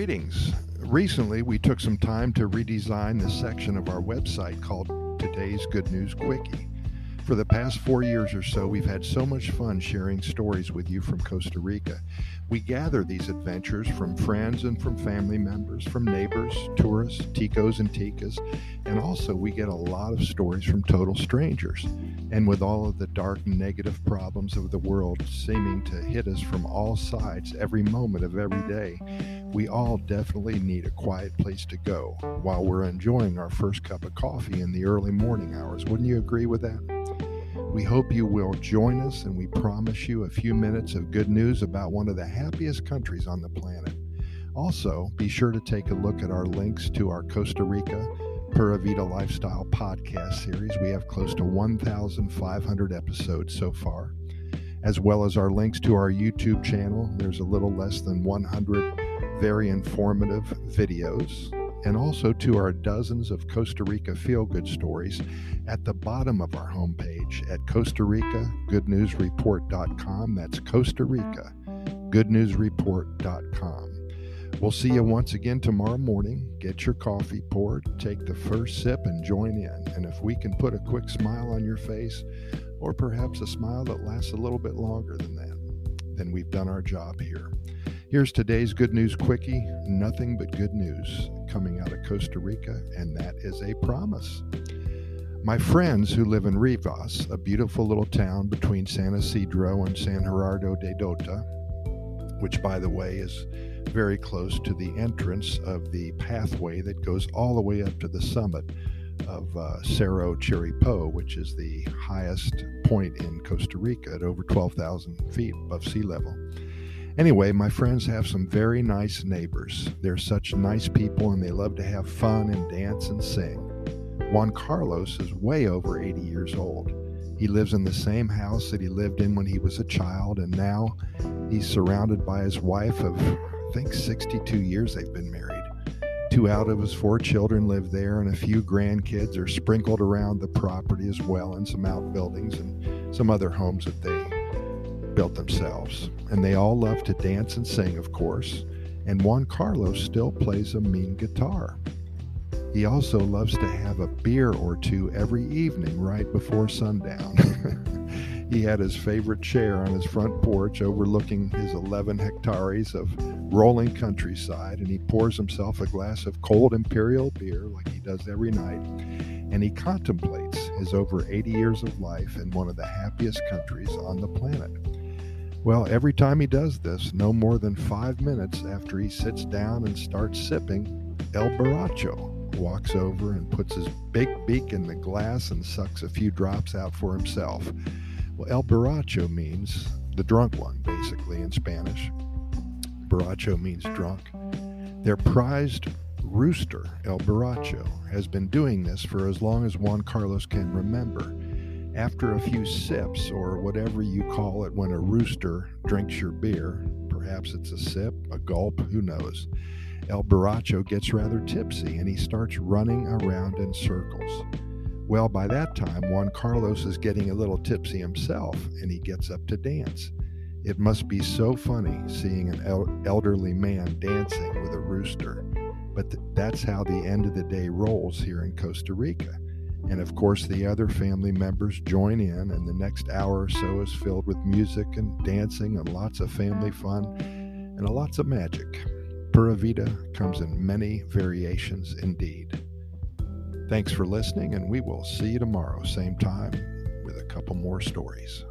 Greetings. Recently, we took some time to redesign the section of our website called Today's Good News Quickie. For the past four years or so, we've had so much fun sharing stories with you from Costa Rica. We gather these adventures from friends and from family members, from neighbors, tourists, ticos and ticas, and also we get a lot of stories from total strangers. And with all of the dark negative problems of the world seeming to hit us from all sides every moment of every day, we all definitely need a quiet place to go while we're enjoying our first cup of coffee in the early morning hours. Wouldn't you agree with that? We hope you will join us, and we promise you a few minutes of good news about one of the happiest countries on the planet. Also, be sure to take a look at our links to our Costa Rica Pura Vida Lifestyle podcast series. We have close to 1,500 episodes so far, as well as our links to our YouTube channel. There's a little less than 100 very informative videos and also to our dozens of Costa Rica feel good stories at the bottom of our homepage at Costa Rica GoodNewsReport.com. That's Costa Rica GoodNewsReport.com. We'll see you once again tomorrow morning. Get your coffee poured, take the first sip, and join in. And if we can put a quick smile on your face, or perhaps a smile that lasts a little bit longer than that, then we've done our job here. Here's today's Good News Quickie nothing but good news coming out of Costa Rica, and that is a promise. My friends who live in Rivas, a beautiful little town between San Isidro and San Gerardo de Dota, which, by the way, is very close to the entrance of the pathway that goes all the way up to the summit of uh, Cerro Chirripó, which is the highest point in Costa Rica at over 12,000 feet above sea level. Anyway, my friends have some very nice neighbors. They're such nice people and they love to have fun and dance and sing. Juan Carlos is way over 80 years old. He lives in the same house that he lived in when he was a child, and now he's surrounded by his wife of, think, 62 years they've been married. Two out of his four children live there, and a few grandkids are sprinkled around the property as well, and some outbuildings and some other homes that they built themselves, and they all love to dance and sing, of course. And Juan Carlos still plays a mean guitar. He also loves to have a beer or two every evening right before sundown. he had his favorite chair on his front porch overlooking his 11 hectares of rolling countryside, and he pours himself a glass of cold imperial beer like he does every night, and he contemplates his over 80 years of life in one of the happiest countries on the planet. Well, every time he does this, no more than five minutes after he sits down and starts sipping, El Borracho walks over and puts his big beak in the glass and sucks a few drops out for himself. Well, El Borracho means the drunk one, basically, in Spanish. Borracho means drunk. Their prized rooster, El Borracho, has been doing this for as long as Juan Carlos can remember after a few sips, or whatever you call it when a rooster drinks your beer, perhaps it's a sip, a gulp, who knows, El Borracho gets rather tipsy and he starts running around in circles. Well, by that time, Juan Carlos is getting a little tipsy himself and he gets up to dance. It must be so funny seeing an el- elderly man dancing with a rooster. But th- that's how the end of the day rolls here in Costa Rica. And of course, the other family members join in, and the next hour or so is filled with music and dancing and lots of family fun and lots of magic. Pura Vida comes in many variations indeed. Thanks for listening, and we will see you tomorrow, same time, with a couple more stories.